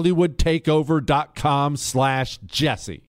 hollywoodtakeover.com slash jesse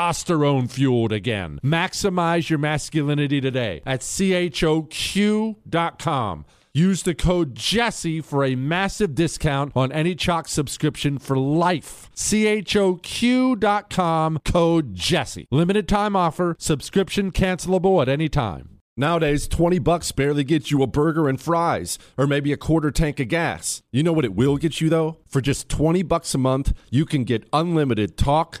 testosterone fueled again. Maximize your masculinity today at choq.com. Use the code Jesse for a massive discount on any Choq subscription for life. choq.com code Jesse. Limited time offer. Subscription cancelable at any time. Nowadays, 20 bucks barely gets you a burger and fries, or maybe a quarter tank of gas. You know what it will get you though? For just 20 bucks a month, you can get unlimited talk,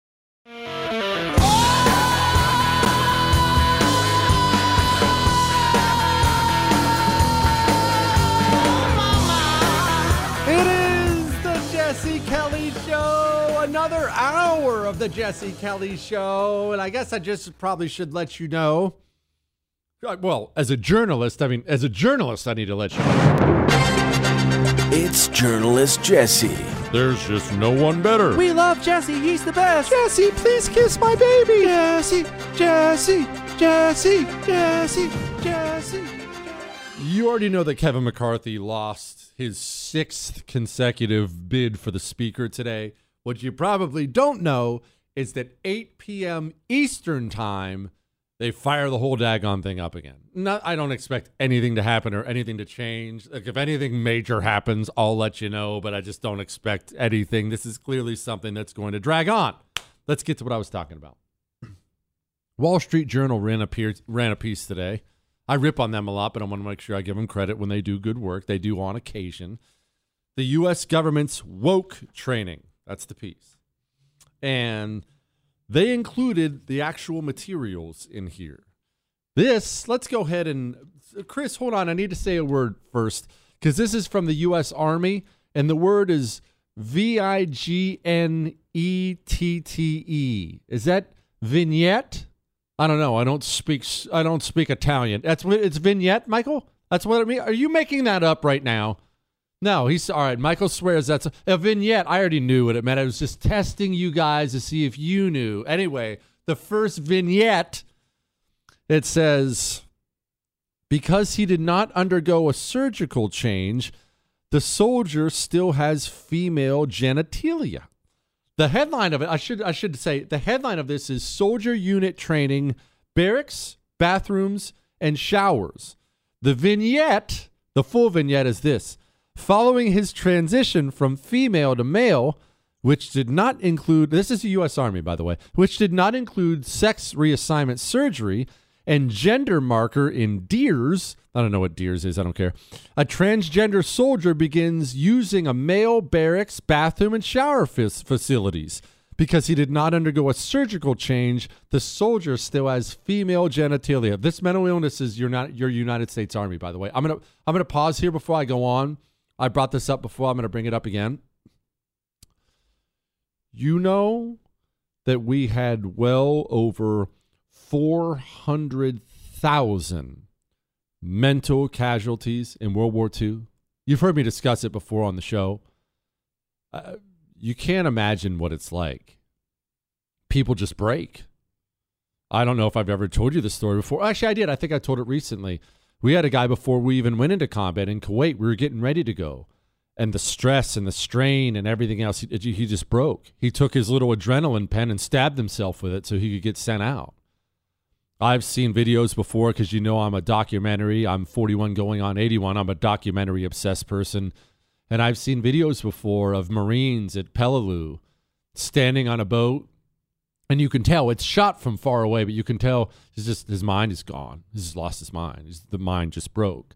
Of the Jesse Kelly Show. And I guess I just probably should let you know. uh, Well, as a journalist, I mean, as a journalist, I need to let you know. It's journalist Jesse. There's just no one better. We love Jesse. He's the best. Jesse, please kiss my baby. Jesse, Jesse, Jesse, Jesse, Jesse. You already know that Kevin McCarthy lost his sixth consecutive bid for the speaker today. What you probably don't know is that 8 p.m. Eastern time, they fire the whole daggone thing up again. Not, I don't expect anything to happen or anything to change. Like if anything major happens, I'll let you know, but I just don't expect anything. This is clearly something that's going to drag on. Let's get to what I was talking about. Wall Street Journal ran a, piece, ran a piece today. I rip on them a lot, but I want to make sure I give them credit when they do good work. They do on occasion. The U.S. government's woke training. That's the piece. And they included the actual materials in here. This, let's go ahead and. Chris, hold on. I need to say a word first because this is from the U.S. Army, and the word is V I G N E T T E. Is that vignette? I don't know. I don't speak. I don't speak Italian. That's what it's vignette, Michael. That's what it means. Are you making that up right now? No, he's all right. Michael swears that's a, a vignette. I already knew what it meant. I was just testing you guys to see if you knew. Anyway, the first vignette it says because he did not undergo a surgical change, the soldier still has female genitalia. The headline of it, I should I should say, the headline of this is Soldier Unit Training barracks, bathrooms, and showers. The vignette, the full vignette is this following his transition from female to male, which did not include, this is the U.S. Army, by the way, which did not include sex reassignment surgery and gender marker in DEERS. I don't know what DEERS is, I don't care. A transgender soldier begins using a male barracks, bathroom, and shower f- facilities. Because he did not undergo a surgical change, the soldier still has female genitalia. This mental illness is your not your United States Army, by the way. I'm gonna I'm gonna pause here before I go on. I brought this up before. I'm gonna bring it up again. You know that we had well over 400,000 mental casualties in World War II. You've heard me discuss it before on the show. Uh, you can't imagine what it's like. People just break. I don't know if I've ever told you this story before. Actually, I did. I think I told it recently. We had a guy before we even went into combat in Kuwait. We were getting ready to go. And the stress and the strain and everything else, he, he just broke. He took his little adrenaline pen and stabbed himself with it so he could get sent out. I've seen videos before because you know I'm a documentary. I'm 41 going on 81. I'm a documentary obsessed person. And I've seen videos before of Marines at Peleliu standing on a boat. And you can tell it's shot from far away, but you can tell he's just his mind is gone. He's lost his mind. He's, the mind just broke.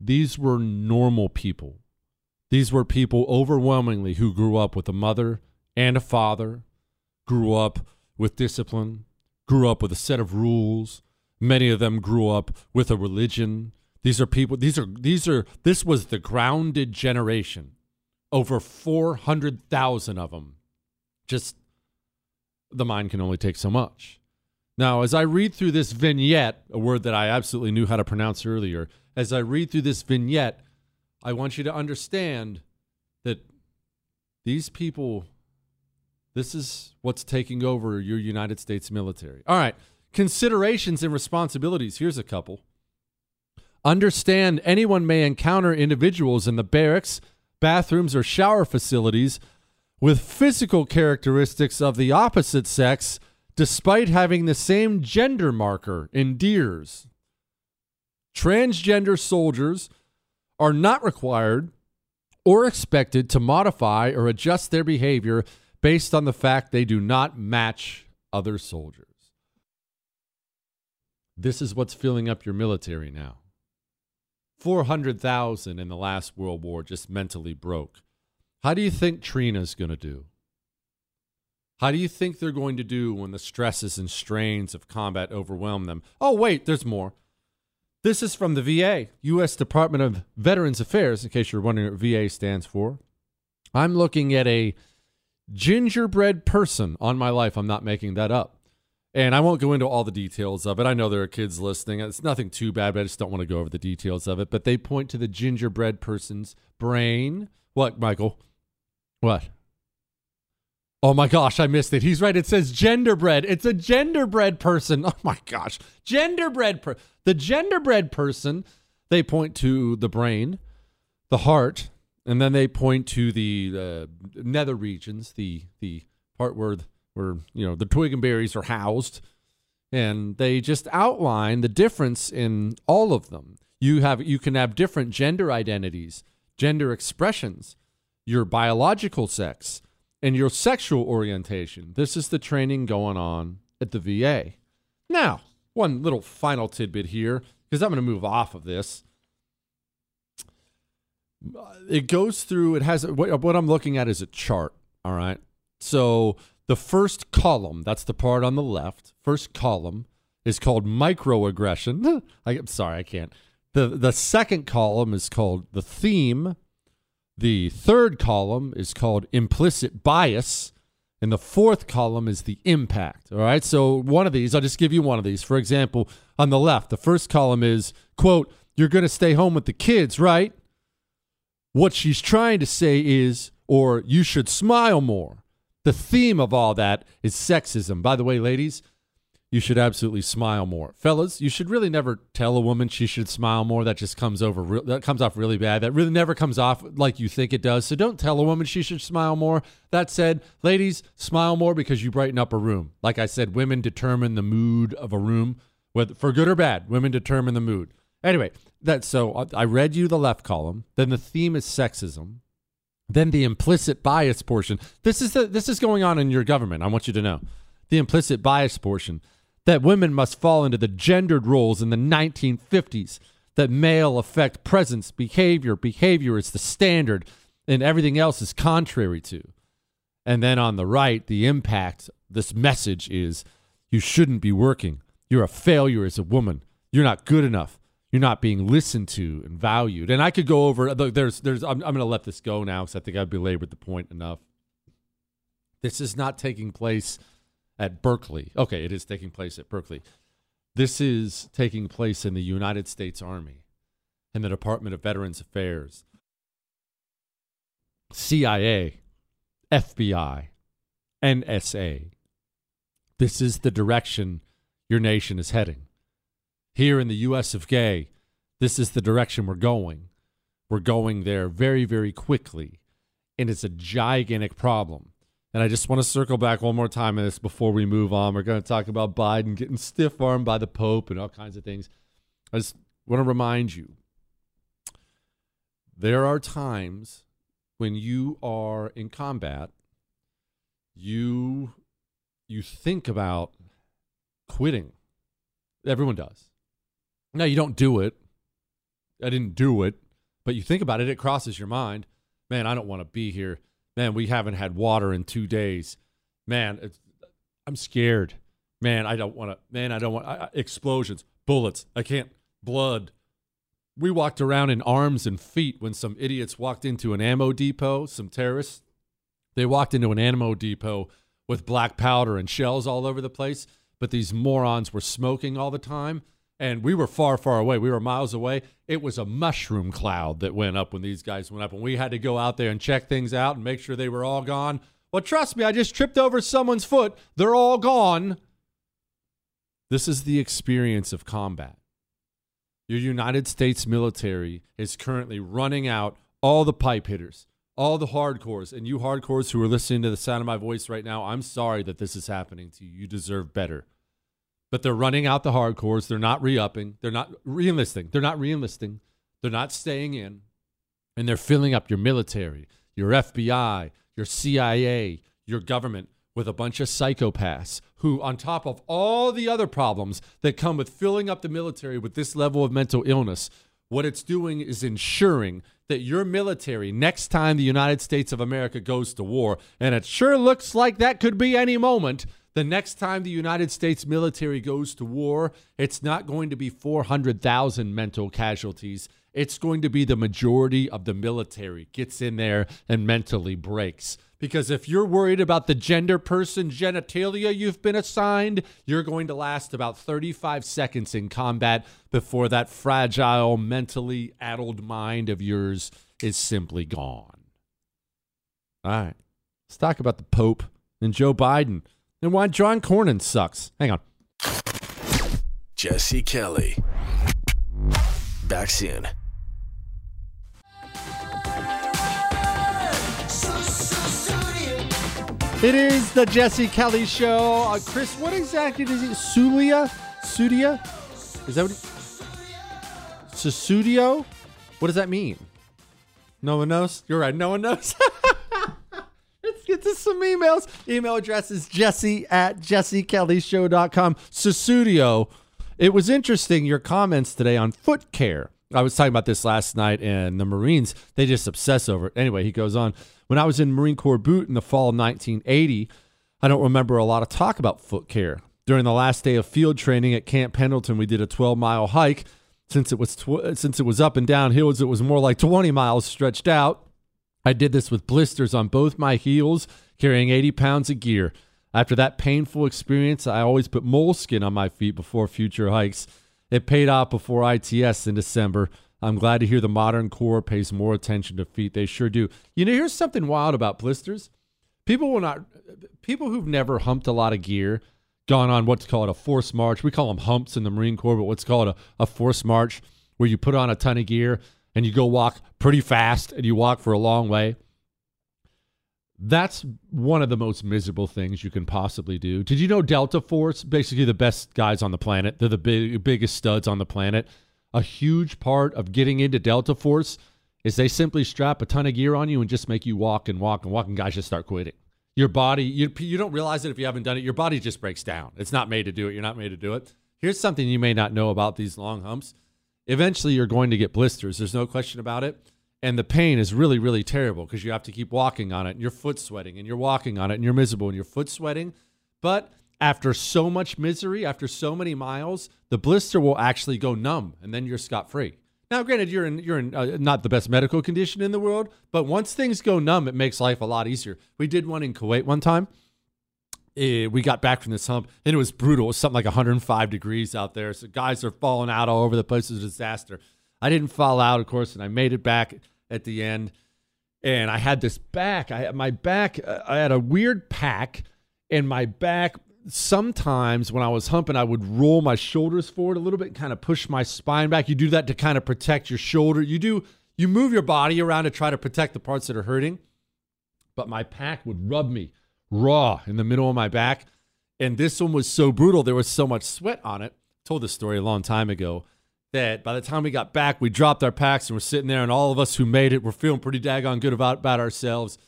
These were normal people. These were people overwhelmingly who grew up with a mother and a father, grew up with discipline, grew up with a set of rules. Many of them grew up with a religion. These are people, these are, these are, this was the grounded generation. Over 400,000 of them. Just, the mind can only take so much. Now, as I read through this vignette, a word that I absolutely knew how to pronounce earlier, as I read through this vignette, I want you to understand that these people this is what's taking over your United States military. All right, considerations and responsibilities. Here's a couple. Understand anyone may encounter individuals in the barracks, bathrooms, or shower facilities with physical characteristics of the opposite sex despite having the same gender marker in DEERS. Transgender soldiers are not required or expected to modify or adjust their behavior based on the fact they do not match other soldiers. This is what's filling up your military now. 400,000 in the last World War just mentally broke. How do you think Trina's going to do? How do you think they're going to do when the stresses and strains of combat overwhelm them? Oh, wait, there's more. This is from the VA, U.S. Department of Veterans Affairs, in case you're wondering what VA stands for. I'm looking at a gingerbread person on my life. I'm not making that up. And I won't go into all the details of it. I know there are kids listening. It's nothing too bad, but I just don't want to go over the details of it. But they point to the gingerbread person's brain. What, Michael? What? Oh my gosh, I missed it. He's right. It says genderbread. It's a genderbread person. Oh my gosh. Genderbread per- the genderbread person, they point to the brain, the heart, and then they point to the uh, nether regions, the the part where where you know the twig and berries are housed, and they just outline the difference in all of them. You have you can have different gender identities, gender expressions, your biological sex, and your sexual orientation. This is the training going on at the VA. Now, one little final tidbit here, because I'm going to move off of this. Uh, it goes through it has what, what i'm looking at is a chart all right? So the first column that's the part on the left first column is called microaggression. I'm sorry i can't. The the second column is called the theme the third column is called implicit bias and the fourth column is the impact all right so one of these i'll just give you one of these for example on the left the first column is quote you're going to stay home with the kids right what she's trying to say is, or you should smile more. The theme of all that is sexism. By the way, ladies, you should absolutely smile more. Fellas, you should really never tell a woman she should smile more. That just comes over that comes off really bad. That really never comes off like you think it does. So don't tell a woman she should smile more. That said, ladies, smile more because you brighten up a room. Like I said, women determine the mood of a room, whether for good or bad. Women determine the mood. Anyway, that so uh, I read you the left column. Then the theme is sexism. Then the implicit bias portion. This is the this is going on in your government. I want you to know. The implicit bias portion that women must fall into the gendered roles in the 1950s, that male affect presence, behavior, behavior is the standard, and everything else is contrary to. And then on the right, the impact, this message is you shouldn't be working. You're a failure as a woman. You're not good enough. You're not being listened to and valued. And I could go over, there's, there's, I'm, I'm going to let this go now because I think I've belabored the point enough. This is not taking place at Berkeley. Okay, it is taking place at Berkeley. This is taking place in the United States Army and the Department of Veterans Affairs, CIA, FBI, NSA. This is the direction your nation is heading. Here in the U.S. of Gay, this is the direction we're going. We're going there very, very quickly. And it's a gigantic problem. And I just want to circle back one more time on this before we move on. We're going to talk about Biden getting stiff armed by the Pope and all kinds of things. I just want to remind you there are times when you are in combat, you you think about quitting. Everyone does. Now you don't do it. I didn't do it, but you think about it, it crosses your mind. Man, I don't want to be here man, we haven't had water in two days. Man, I'm scared. Man, I don't want to. Man, I don't want I, explosions, bullets. I can't. Blood. We walked around in arms and feet when some idiots walked into an ammo depot. Some terrorists. They walked into an ammo depot with black powder and shells all over the place. But these morons were smoking all the time and we were far, far away. We were miles away. It was a mushroom cloud that went up when these guys went up, and we had to go out there and check things out and make sure they were all gone. Well, trust me, I just tripped over someone's foot. They're all gone. This is the experience of combat. Your United States military is currently running out all the pipe hitters, all the hardcores, and you hardcores who are listening to the sound of my voice right now, I'm sorry that this is happening to you. You deserve better but they're running out the hardcores. They're not re-upping. They're not re-enlisting. They're not re-enlisting. They're not staying in, and they're filling up your military, your FBI, your CIA, your government with a bunch of psychopaths who, on top of all the other problems that come with filling up the military with this level of mental illness, what it's doing is ensuring that your military, next time the United States of America goes to war, and it sure looks like that could be any moment, the next time the United States military goes to war, it's not going to be 400,000 mental casualties. It's going to be the majority of the military gets in there and mentally breaks. Because if you're worried about the gender person genitalia you've been assigned, you're going to last about 35 seconds in combat before that fragile, mentally addled mind of yours is simply gone. All right. Let's talk about the Pope and Joe Biden and why John Cornyn sucks. Hang on. Jesse Kelly. Back soon. It is the Jesse Kelly Show. Uh, Chris, what exactly does it? Sulia? Sudia? Is that what? Susudio? What does that mean? No one knows? You're right. No one knows. get to some emails. Email address is jesse at jessekellyshow.com. Susudio, it was interesting your comments today on foot care. I was talking about this last night, and the Marines, they just obsess over it. Anyway, he goes on. When I was in Marine Corps boot in the fall of 1980, I don't remember a lot of talk about foot care. During the last day of field training at Camp Pendleton, we did a 12 mile hike. Since it was tw- since it was up and down hills, it was more like 20 miles stretched out. I did this with blisters on both my heels, carrying 80 pounds of gear. After that painful experience, I always put moleskin on my feet before future hikes. It paid off before ITS in December. I'm glad to hear the modern Corps pays more attention to feet. They sure do. You know, here's something wild about blisters. People will not people who've never humped a lot of gear gone on what's called a forced march. We call them humps in the Marine Corps, but what's called a, a forced march, where you put on a ton of gear and you go walk pretty fast and you walk for a long way. That's one of the most miserable things you can possibly do. Did you know Delta Force, basically the best guys on the planet, they're the big, biggest studs on the planet. A huge part of getting into Delta Force is they simply strap a ton of gear on you and just make you walk and walk and walk, and guys just start quitting. Your body, you, you don't realize it if you haven't done it. Your body just breaks down. It's not made to do it. You're not made to do it. Here's something you may not know about these long humps. Eventually, you're going to get blisters. There's no question about it. And the pain is really really terrible because you have to keep walking on it and your foot sweating and you're walking on it and you're miserable and your foot sweating. But after so much misery after so many miles the blister will actually go numb and then you're scot free now granted you're in you're in uh, not the best medical condition in the world but once things go numb it makes life a lot easier. We did one in kuwait one time uh, we got back from this hump and it was brutal it was something like 105 degrees out there so guys are falling out all over the place it was a disaster I didn't fall out, of course, and I made it back at the end. And I had this back. I my back. Uh, I had a weird pack, and my back. Sometimes when I was humping, I would roll my shoulders forward a little bit, kind of push my spine back. You do that to kind of protect your shoulder. You do. You move your body around to try to protect the parts that are hurting. But my pack would rub me raw in the middle of my back, and this one was so brutal. There was so much sweat on it. I told this story a long time ago that by the time we got back, we dropped our packs and we're sitting there, and all of us who made it, we're feeling pretty daggone good about, about ourselves.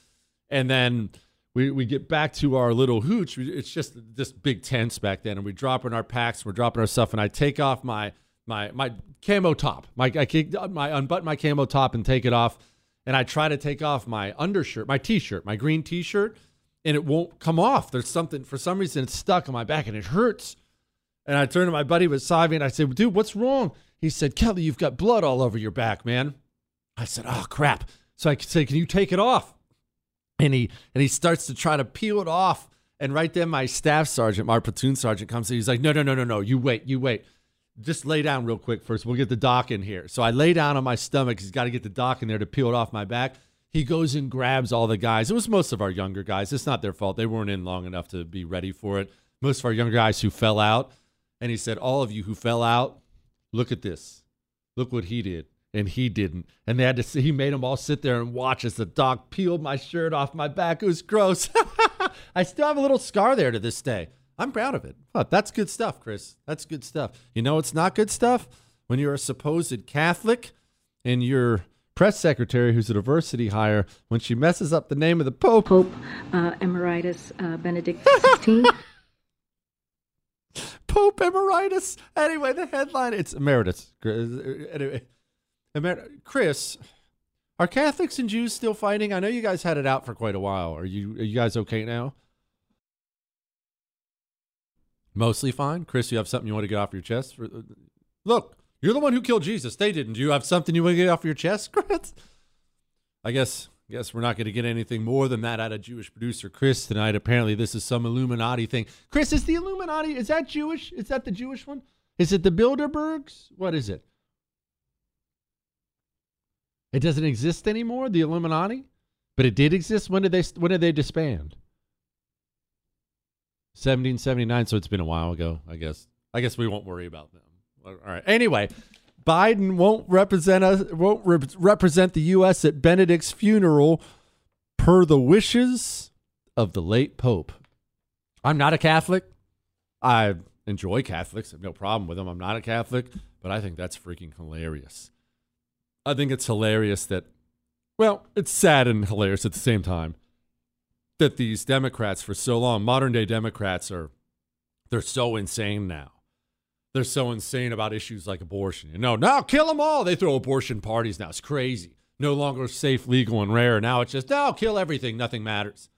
And then we, we get back to our little hooch. It's just this big tents back then, and we drop in our packs, we're dropping our stuff, and I take off my my my camo top. My I my unbutton my camo top and take it off, and I try to take off my undershirt, my t-shirt, my green t-shirt, and it won't come off. There's something for some reason it's stuck on my back and it hurts. And I turn to my buddy beside me and I say, "Dude, what's wrong?" He said, Kelly, you've got blood all over your back, man. I said, oh, crap. So I say, can you take it off? And he and he starts to try to peel it off. And right then, my staff sergeant, my platoon sergeant, comes in. He's like, no, no, no, no, no. You wait, you wait. Just lay down real quick first. We'll get the doc in here. So I lay down on my stomach. He's got to get the doc in there to peel it off my back. He goes and grabs all the guys. It was most of our younger guys. It's not their fault. They weren't in long enough to be ready for it. Most of our younger guys who fell out. And he said, All of you who fell out, look at this. Look what he did. And he didn't. And they had to see, he made them all sit there and watch as the dog peeled my shirt off my back. It was gross. I still have a little scar there to this day. I'm proud of it. But that's good stuff, Chris. That's good stuff. You know it's not good stuff? When you're a supposed Catholic and your press secretary, who's a diversity hire, when she messes up the name of the Pope. Pope uh, Emeritus uh, Benedict XVI. Pope Emeritus. Anyway, the headline it's emeritus. Anyway, Emer- Chris, are Catholics and Jews still fighting? I know you guys had it out for quite a while. Are you are you guys okay now? Mostly fine. Chris, you have something you want to get off your chest? For, look, you're the one who killed Jesus. They didn't. Do you have something you want to get off your chest, Chris? I guess Guess we're not going to get anything more than that out of Jewish producer Chris tonight. Apparently, this is some Illuminati thing. Chris, is the Illuminati, is that Jewish? Is that the Jewish one? Is it the Bilderbergs? What is it? It doesn't exist anymore, the Illuminati? But it did exist. When did they when did they disband? 1779, so it's been a while ago, I guess. I guess we won't worry about them. All right. Anyway, Biden won't represent us won't re- represent the US at Benedict's funeral per the wishes of the late pope. I'm not a Catholic. I enjoy Catholics. I have no problem with them. I'm not a Catholic, but I think that's freaking hilarious. I think it's hilarious that well, it's sad and hilarious at the same time that these Democrats for so long, modern day Democrats are they're so insane now they're so insane about issues like abortion. You know, no, kill them all. They throw abortion parties now. It's crazy. No longer safe, legal, and rare. Now it's just, no, kill everything. Nothing matters.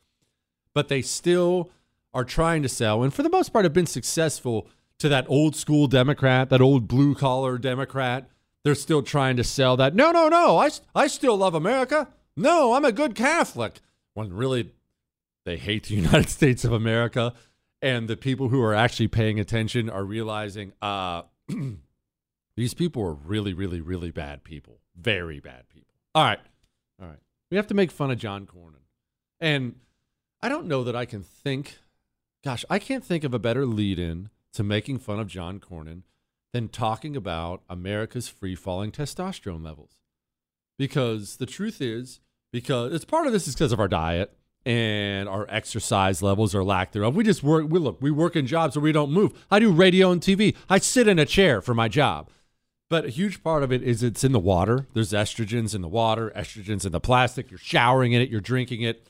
But they still are trying to sell, and for the most part have been successful to that old school Democrat, that old blue collar Democrat. They're still trying to sell that. No, no, no. I, I still love America. No, I'm a good Catholic. When really they hate the United States of America and the people who are actually paying attention are realizing uh, these people are really, really, really bad people. Very bad people. All right. All right. We have to make fun of John Cornyn. And I don't know that I can think Gosh, I can't think of a better lead in to making fun of John Cornyn than talking about America's free falling testosterone levels. Because the truth is, because it's part of this is because of our diet and our exercise levels are lack thereof. We just work, we look, we work in jobs where we don't move. I do radio and TV. I sit in a chair for my job. But a huge part of it is it's in the water. There's estrogens in the water, estrogens in the plastic. You're showering in it, you're drinking it.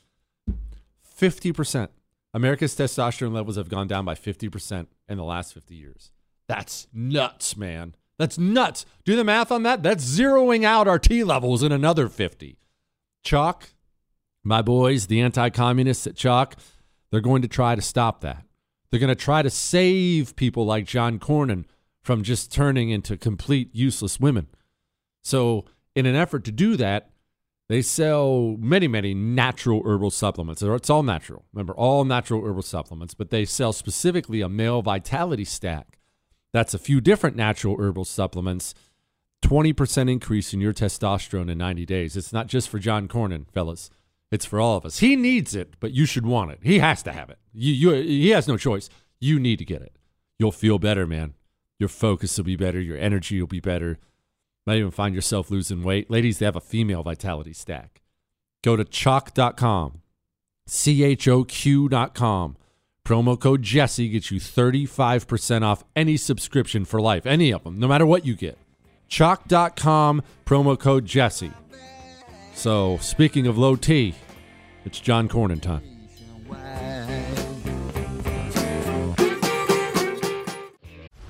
50%. America's testosterone levels have gone down by 50% in the last 50 years. That's nuts, man. That's nuts. Do the math on that. That's zeroing out our T levels in another 50. Choq, my boys, the anti communists at Choq, they're going to try to stop that. They're going to try to save people like John Cornyn from just turning into complete useless women. So, in an effort to do that, they sell many, many natural herbal supplements. It's all natural. Remember, all natural herbal supplements, but they sell specifically a male vitality stack. That's a few different natural herbal supplements. 20% increase in your testosterone in 90 days. It's not just for John Cornyn, fellas. It's for all of us. He needs it, but you should want it. He has to have it. You, you, he has no choice. You need to get it. You'll feel better, man. Your focus will be better. Your energy will be better. Might even find yourself losing weight. Ladies, they have a female vitality stack. Go to choq.com, C H O Q.com. Promo code Jesse gets you 35% off any subscription for life, any of them, no matter what you get. Choq.com, promo code Jesse. So, speaking of low T, it's John Cornyn time.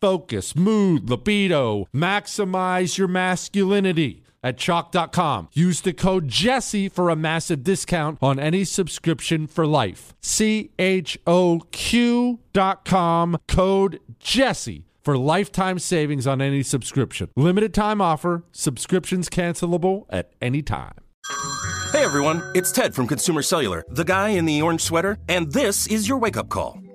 focus, mood, libido. Maximize your masculinity at choq.com. Use the code Jesse for a massive discount on any subscription for life. C H O Q.com, code Jesse for lifetime savings on any subscription. Limited time offer, subscriptions cancelable at any time. Hey everyone, it's Ted from Consumer Cellular, the guy in the orange sweater, and this is your wake up call.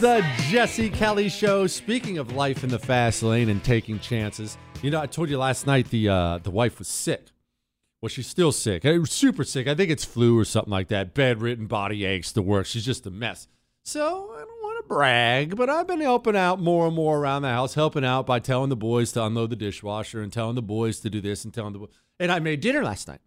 The Jesse Kelly Show. Speaking of life in the fast lane and taking chances, you know, I told you last night the uh, the wife was sick. Well, she's still sick. Uh, super sick. I think it's flu or something like that. Bedridden, body aches, the work. She's just a mess. So I don't want to brag, but I've been helping out more and more around the house, helping out by telling the boys to unload the dishwasher and telling the boys to do this and telling the boys. And I made dinner last night.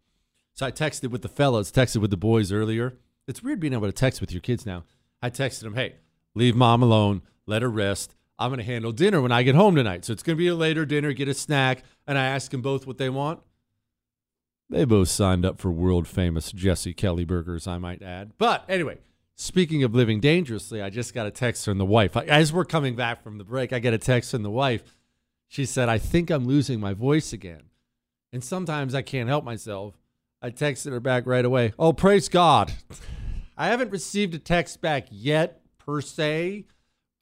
So I texted with the fellas, texted with the boys earlier. It's weird being able to text with your kids now. I texted them, hey, leave mom alone, let her rest. I'm going to handle dinner when I get home tonight. So it's going to be a later dinner, get a snack. And I ask them both what they want. They both signed up for world famous Jesse Kelly burgers, I might add. But anyway, speaking of living dangerously, I just got a text from the wife. As we're coming back from the break, I get a text from the wife. She said, I think I'm losing my voice again. And sometimes I can't help myself. I texted her back right away. Oh, praise God. I haven't received a text back yet, per se.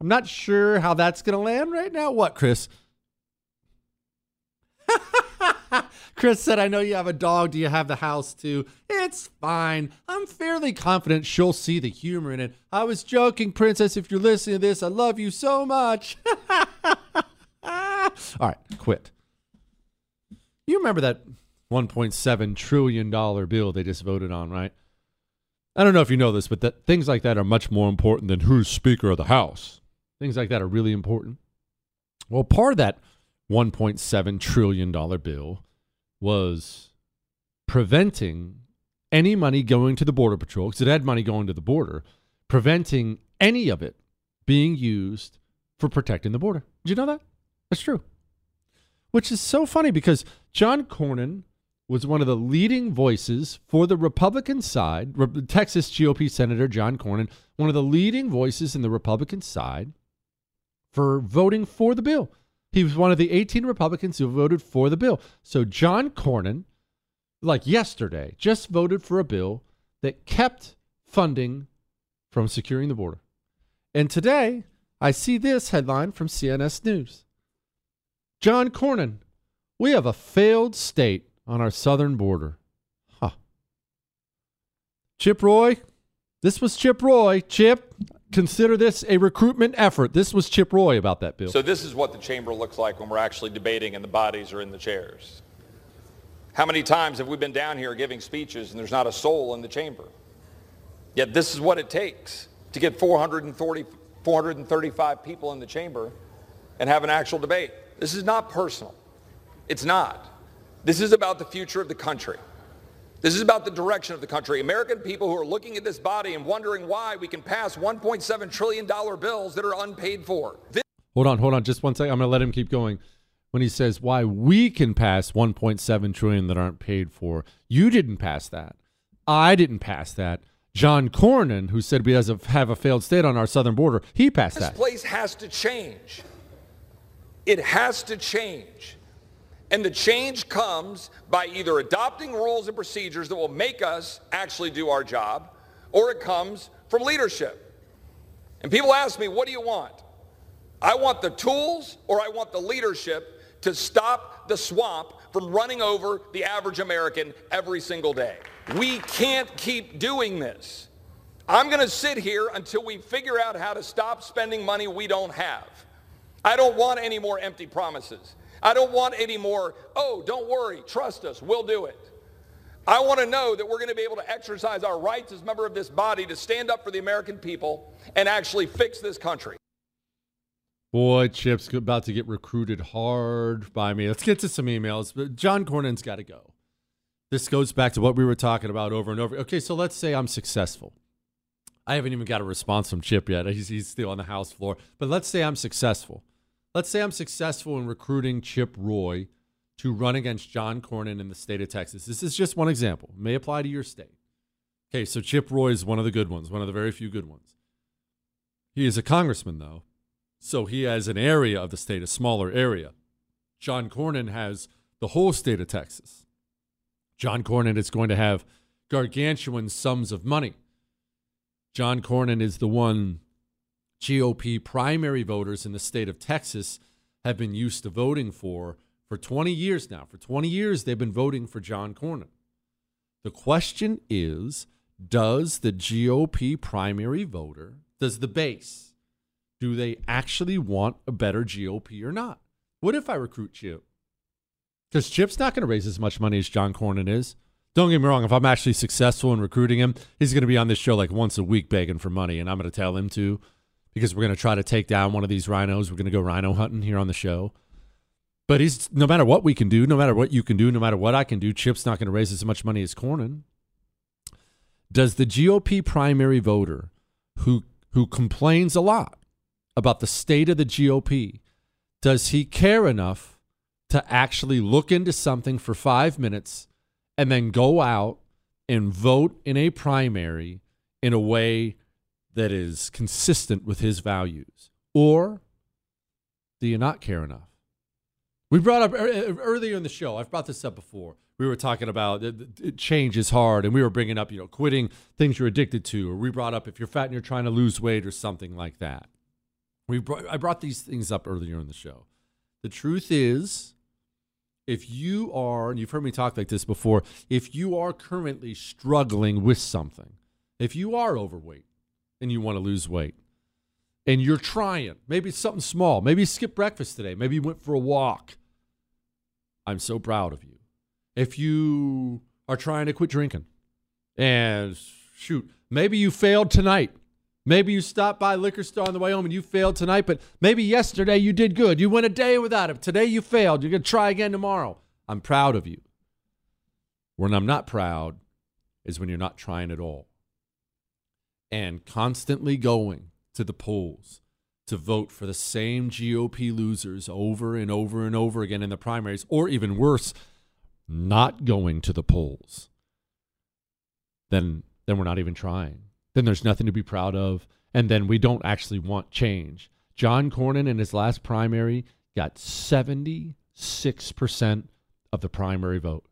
I'm not sure how that's going to land right now. What, Chris? Chris said, I know you have a dog. Do you have the house too? It's fine. I'm fairly confident she'll see the humor in it. I was joking, Princess. If you're listening to this, I love you so much. All right, quit. You remember that $1.7 trillion bill they just voted on, right? I don't know if you know this, but that things like that are much more important than who's Speaker of the House. Things like that are really important. Well, part of that $1.7 trillion bill was preventing any money going to the Border Patrol, because it had money going to the border, preventing any of it being used for protecting the border. Did you know that? That's true. Which is so funny because John Cornyn was one of the leading voices for the Republican side, Texas GOP Senator John Cornyn, one of the leading voices in the Republican side for voting for the bill. He was one of the 18 Republicans who voted for the bill. So John Cornyn, like yesterday, just voted for a bill that kept funding from securing the border. And today, I see this headline from CNS News. John Cornyn, we have a failed state on our southern border. Huh. Chip Roy, this was Chip Roy. Chip, consider this a recruitment effort. This was Chip Roy about that bill. So this is what the chamber looks like when we're actually debating and the bodies are in the chairs. How many times have we been down here giving speeches and there's not a soul in the chamber? Yet this is what it takes to get 440, 435 people in the chamber and have an actual debate. This is not personal. It's not. This is about the future of the country. This is about the direction of the country. American people who are looking at this body and wondering why we can pass $1.7 trillion bills that are unpaid for. This- hold on, hold on, just one second. I'm going to let him keep going. When he says why we can pass 1.7 trillion that aren't paid for, you didn't pass that. I didn't pass that. John Cornyn, who said we have a failed state on our southern border, he passed this that. This place has to change. It has to change. And the change comes by either adopting rules and procedures that will make us actually do our job, or it comes from leadership. And people ask me, what do you want? I want the tools or I want the leadership to stop the swamp from running over the average American every single day. We can't keep doing this. I'm going to sit here until we figure out how to stop spending money we don't have. I don't want any more empty promises. I don't want any more, oh, don't worry, trust us, we'll do it. I want to know that we're going to be able to exercise our rights as member of this body to stand up for the American people and actually fix this country. Boy, Chip's about to get recruited hard by me. Let's get to some emails. But John Cornyn's got to go. This goes back to what we were talking about over and over. Okay, so let's say I'm successful. I haven't even got a response from Chip yet. He's, he's still on the House floor. But let's say I'm successful let's say I'm successful in recruiting Chip Roy to run against John Cornyn in the state of Texas. This is just one example. It may apply to your state. Okay, so Chip Roy is one of the good ones, one of the very few good ones. He is a congressman, though, so he has an area of the state, a smaller area. John Cornyn has the whole state of Texas. John Cornyn is going to have gargantuan sums of money. John Cornyn is the one GOP primary voters in the state of Texas have been used to voting for for 20 years now. For 20 years, they've been voting for John Cornyn. The question is does the GOP primary voter, does the base, do they actually want a better GOP or not? What if I recruit Chip? Because Chip's not going to raise as much money as John Cornyn is. Don't get me wrong, if I'm actually successful in recruiting him, he's going to be on this show like once a week begging for money, and I'm going to tell him to because we're going to try to take down one of these rhinos. We're going to go rhino hunting here on the show. But he's no matter what we can do, no matter what you can do, no matter what I can do, Chip's not going to raise as much money as Cornyn. Does the GOP primary voter who who complains a lot about the state of the GOP, does he care enough to actually look into something for five minutes and then go out and vote in a primary in a way that is consistent with his values? Or do you not care enough? We brought up earlier in the show, I've brought this up before. We were talking about change is hard, and we were bringing up, you know, quitting things you're addicted to, or we brought up if you're fat and you're trying to lose weight or something like that. We brought, I brought these things up earlier in the show. The truth is, if you are, and you've heard me talk like this before, if you are currently struggling with something, if you are overweight and you want to lose weight, and you're trying. Maybe it's something small. Maybe you skipped breakfast today. Maybe you went for a walk. I'm so proud of you. If you are trying to quit drinking and shoot, maybe you failed tonight. Maybe you stopped by liquor store on the way home and you failed tonight, but maybe yesterday you did good. You went a day without it. Today you failed. You're going to try again tomorrow. I'm proud of you. When I'm not proud is when you're not trying at all and constantly going to the polls to vote for the same GOP losers over and over and over again in the primaries, or even worse, not going to the polls, then then we're not even trying. Then there's nothing to be proud of, and then we don't actually want change. John Cornyn in his last primary got 76% of the primary vote.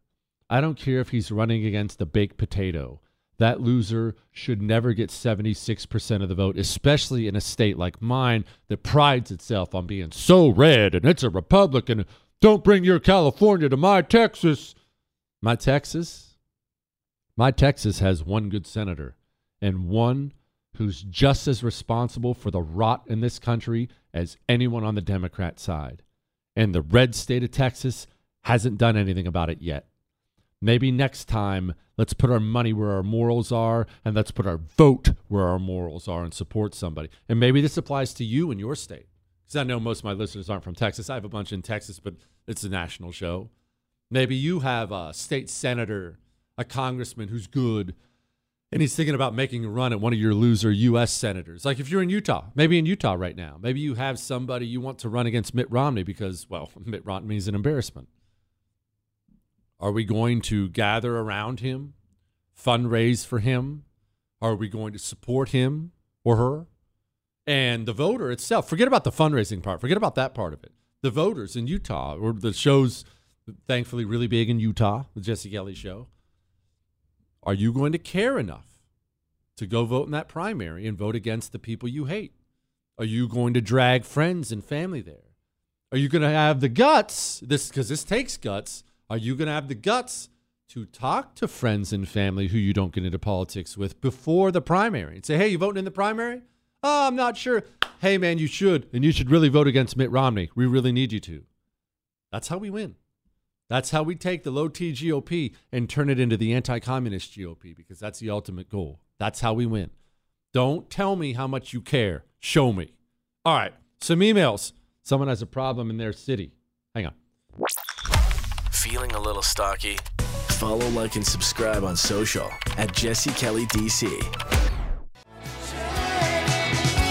I don't care if he's running against a baked potato that loser should never get 76% of the vote, especially in a state like mine that prides itself on being so red and it's a Republican. Don't bring your California to my Texas. My Texas? My Texas has one good senator and one who's just as responsible for the rot in this country as anyone on the Democrat side. And the red state of Texas hasn't done anything about it yet. Maybe next time, let's put our money where our morals are and let's put our vote where our morals are and support somebody. And maybe this applies to you in your state. Because I know most of my listeners aren't from Texas. I have a bunch in Texas, but it's a national show. Maybe you have a state senator, a congressman who's good, and he's thinking about making a run at one of your loser U.S. senators. Like if you're in Utah, maybe in Utah right now, maybe you have somebody you want to run against Mitt Romney because, well, Mitt Romney is an embarrassment. Are we going to gather around him, fundraise for him? Are we going to support him or her? And the voter itself, forget about the fundraising part, forget about that part of it. The voters in Utah, or the show's thankfully really big in Utah, the Jesse Kelly show. Are you going to care enough to go vote in that primary and vote against the people you hate? Are you going to drag friends and family there? Are you going to have the guts? This because this takes guts are you going to have the guts to talk to friends and family who you don't get into politics with before the primary and say, hey, you voting in the primary? Oh, I'm not sure. Hey, man, you should. And you should really vote against Mitt Romney. We really need you to. That's how we win. That's how we take the low T GOP and turn it into the anti communist GOP because that's the ultimate goal. That's how we win. Don't tell me how much you care. Show me. All right, some emails. Someone has a problem in their city. Hang on. Feeling a little stocky? Follow, like, and subscribe on social at Jesse Kelly DC.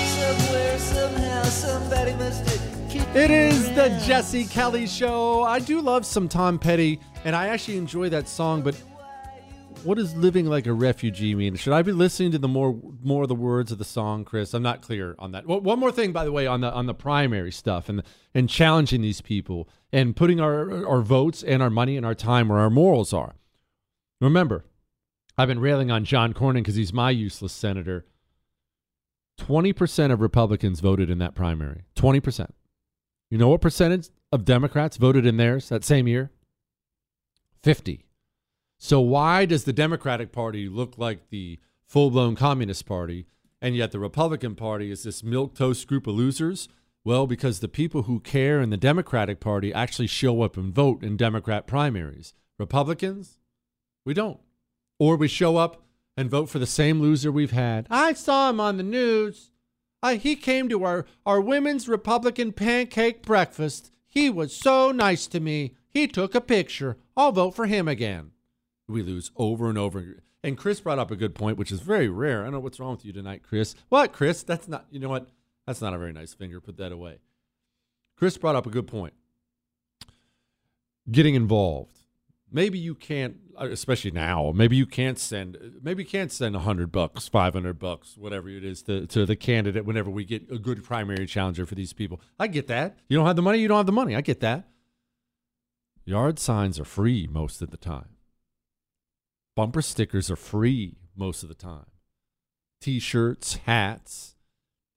Somewhere, somehow, somebody must have kicked It is the Jesse Kelly Show. I do love some Tom Petty, and I actually enjoy that song. But what does living like a refugee mean? Should I be listening to the more more of the words of the song, Chris? I'm not clear on that. Well, one more thing, by the way, on the on the primary stuff and and challenging these people and putting our our votes and our money and our time where our morals are. Remember, I've been railing on John Cornyn because he's my useless senator. 20% of Republicans voted in that primary. 20%. You know what percentage of Democrats voted in theirs that same year? 50. So why does the Democratic Party look like the full-blown Communist Party and yet the Republican Party is this milk toast group of losers? Well, because the people who care in the Democratic Party actually show up and vote in Democrat primaries. Republicans, we don't. Or we show up and vote for the same loser we've had. I saw him on the news. He came to our, our women's Republican pancake breakfast. He was so nice to me. He took a picture. I'll vote for him again. We lose over and over. And Chris brought up a good point, which is very rare. I don't know what's wrong with you tonight, Chris. What, Chris? That's not, you know what? That's not a very nice finger. Put that away. Chris brought up a good point. Getting involved maybe you can't especially now maybe you can't send maybe you can't send 100 bucks 500 bucks whatever it is to, to the candidate whenever we get a good primary challenger for these people i get that you don't have the money you don't have the money i get that yard signs are free most of the time bumper stickers are free most of the time t-shirts hats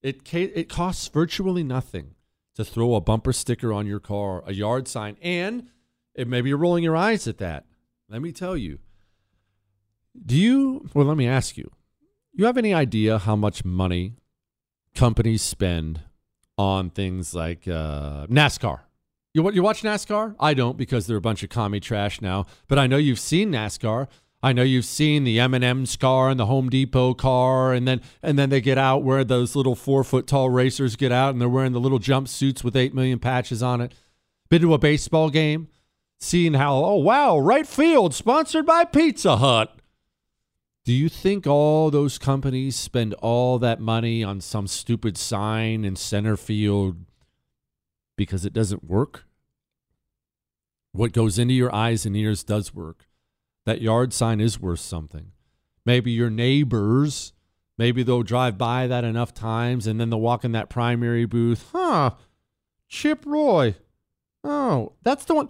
it it costs virtually nothing to throw a bumper sticker on your car a yard sign and it, maybe you're rolling your eyes at that. Let me tell you. Do you, well, let me ask you, you have any idea how much money companies spend on things like uh, NASCAR? You, you watch NASCAR? I don't because they're a bunch of commie trash now, but I know you've seen NASCAR. I know you've seen the M&M's car and the Home Depot car, and then and then they get out where those little four foot tall racers get out, and they're wearing the little jumpsuits with eight million patches on it. Been to a baseball game? seeing how, oh, wow, right field sponsored by Pizza Hut. Do you think all those companies spend all that money on some stupid sign in center field because it doesn't work? What goes into your eyes and ears does work. That yard sign is worth something. Maybe your neighbors, maybe they'll drive by that enough times and then they'll walk in that primary booth. Huh, Chip Roy. Oh, that's the one.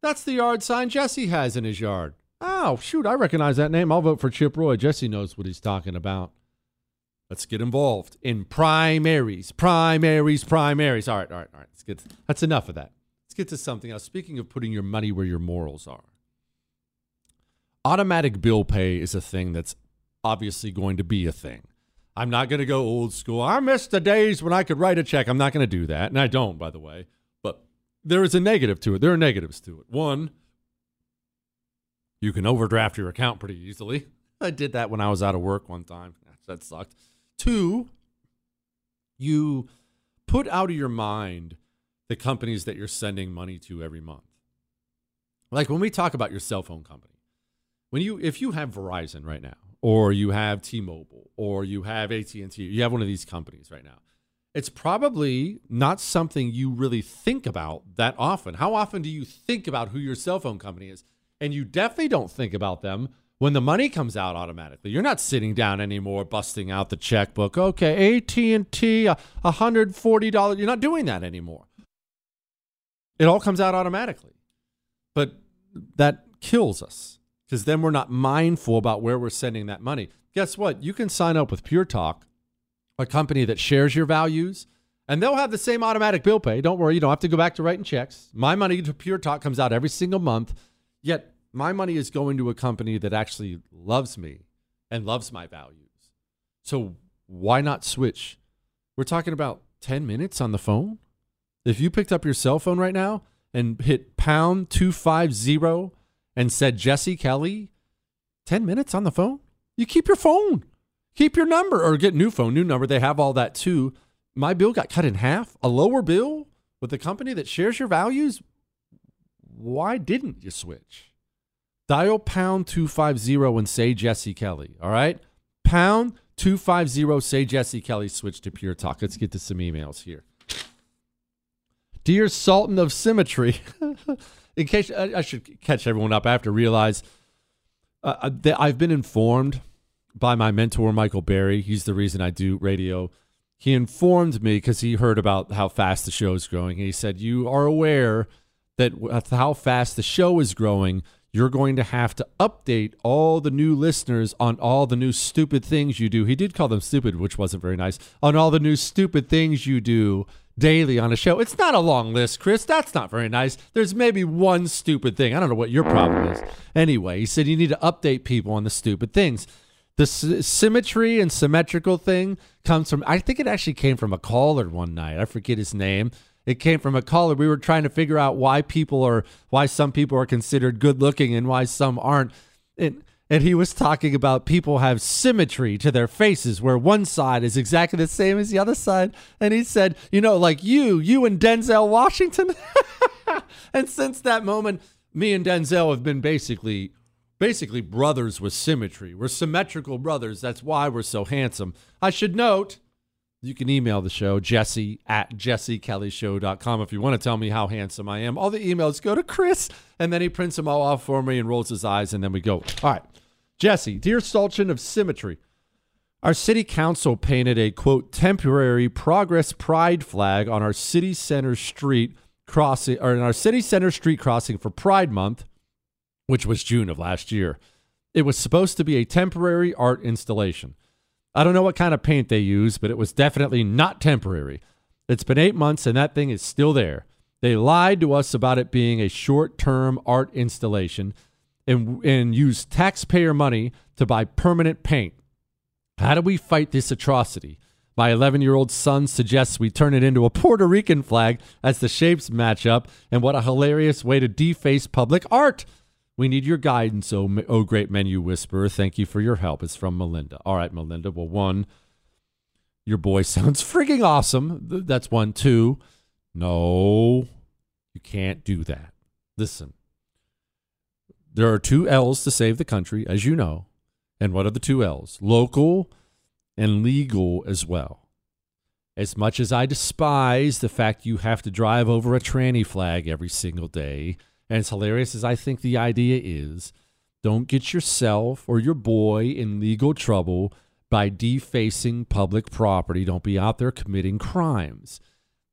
That's the yard sign Jesse has in his yard. Oh, shoot, I recognize that name. I'll vote for Chip Roy. Jesse knows what he's talking about. Let's get involved in primaries, primaries, primaries. All right, all right, all right. Let's get that's enough of that. Let's get to something else. Speaking of putting your money where your morals are, automatic bill pay is a thing that's obviously going to be a thing. I'm not going to go old school. I miss the days when I could write a check. I'm not going to do that, and I don't, by the way But there is a negative to it. There are negatives to it. One, you can overdraft your account pretty easily. I did that when I was out of work one time. That sucked. Two, you put out of your mind the companies that you're sending money to every month. Like when we talk about your cell phone company, when you if you have Verizon right now, or you have T-Mobile, or you have AT&T, you have one of these companies right now it's probably not something you really think about that often. How often do you think about who your cell phone company is? And you definitely don't think about them when the money comes out automatically. You're not sitting down anymore busting out the checkbook. Okay, AT&T, $140. You're not doing that anymore. It all comes out automatically. But that kills us because then we're not mindful about where we're sending that money. Guess what? You can sign up with Pure Talk a company that shares your values, and they'll have the same automatic bill pay. Don't worry, you don't have to go back to writing checks. My money to Pure Talk comes out every single month, yet my money is going to a company that actually loves me and loves my values. So why not switch? We're talking about 10 minutes on the phone. If you picked up your cell phone right now and hit pound 250 and said Jesse Kelly, 10 minutes on the phone, you keep your phone. Keep your number or get new phone, new number. They have all that too. My bill got cut in half. A lower bill with a company that shares your values. Why didn't you switch? Dial pound 250 and say Jesse Kelly. All right? Pound 250, say Jesse Kelly, switch to Pure Talk. Let's get to some emails here. Dear Sultan of Symmetry, in case I, I, should catch everyone up, I have to realize uh, uh, that I've been informed by my mentor, Michael Berry. He's the reason I do radio. He informed me because he heard about how fast the show is growing. He said, You are aware that with how fast the show is growing, you're going to have to update all the new listeners on all the new stupid things you do. He did call them stupid, which wasn't very nice, on all the new stupid things you do daily on a show. It's not a long list, Chris. That's not very nice. There's maybe one stupid thing. I don't know what your problem is. Anyway, he said you need to update people on the stupid things. The s- symmetry and symmetrical thing comes from, I think it actually came from a caller one night. I forget his name. It came from a caller. We were trying to figure out why people are, why some people are considered good looking and why some aren't. And, and he was talking about people have symmetry to their faces where one side is exactly the same as the other side. And he said, you know, like you, you and Denzel Washington. and since that moment, me and Denzel have been basically basically brothers with symmetry. We're symmetrical brothers. That's why we're so handsome. I should note you can email the show, jesse at jessekellyshow.com if you want to tell me how handsome I am. All the emails go to Chris, and then he prints them all off for me and rolls his eyes, and then we go. All right. Jesse, dear Sultan of Symmetry, our city council painted a quote temporary progress pride flag on our city center street crossing or in our city center street crossing for Pride Month which was June of last year. It was supposed to be a temporary art installation. I don't know what kind of paint they used, but it was definitely not temporary. It's been eight months and that thing is still there. They lied to us about it being a short term art installation and, and used taxpayer money to buy permanent paint. How do we fight this atrocity? My 11 year old son suggests we turn it into a Puerto Rican flag as the shapes match up, and what a hilarious way to deface public art. We need your guidance, oh, oh great menu whisperer. Thank you for your help. It's from Melinda. All right, Melinda. Well, one, your boy sounds freaking awesome. That's one. Two, no, you can't do that. Listen, there are two L's to save the country, as you know. And what are the two L's? Local and legal as well. As much as I despise the fact you have to drive over a tranny flag every single day, and as hilarious as I think the idea is, don't get yourself or your boy in legal trouble by defacing public property. Don't be out there committing crimes.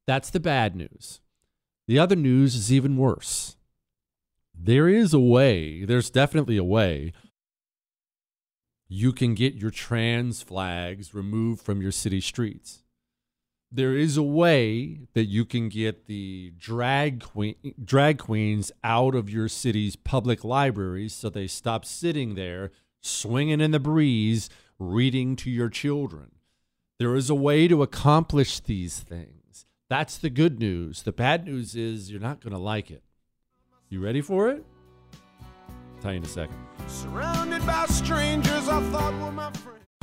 That's the bad news. The other news is even worse. There is a way, there's definitely a way you can get your trans flags removed from your city streets there is a way that you can get the drag queen drag queens out of your city's public libraries so they stop sitting there swinging in the breeze reading to your children. There is a way to accomplish these things. That's the good news. The bad news is you're not going to like it. You ready for it? I'll tell you in a second. Surrounded by strangers i thought were my friends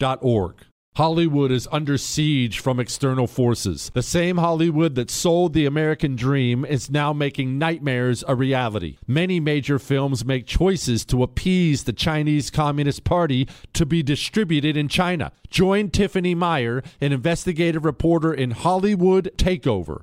Org. Hollywood is under siege from external forces. The same Hollywood that sold the American dream is now making nightmares a reality. Many major films make choices to appease the Chinese Communist Party to be distributed in China. Join Tiffany Meier, an investigative reporter in Hollywood Takeover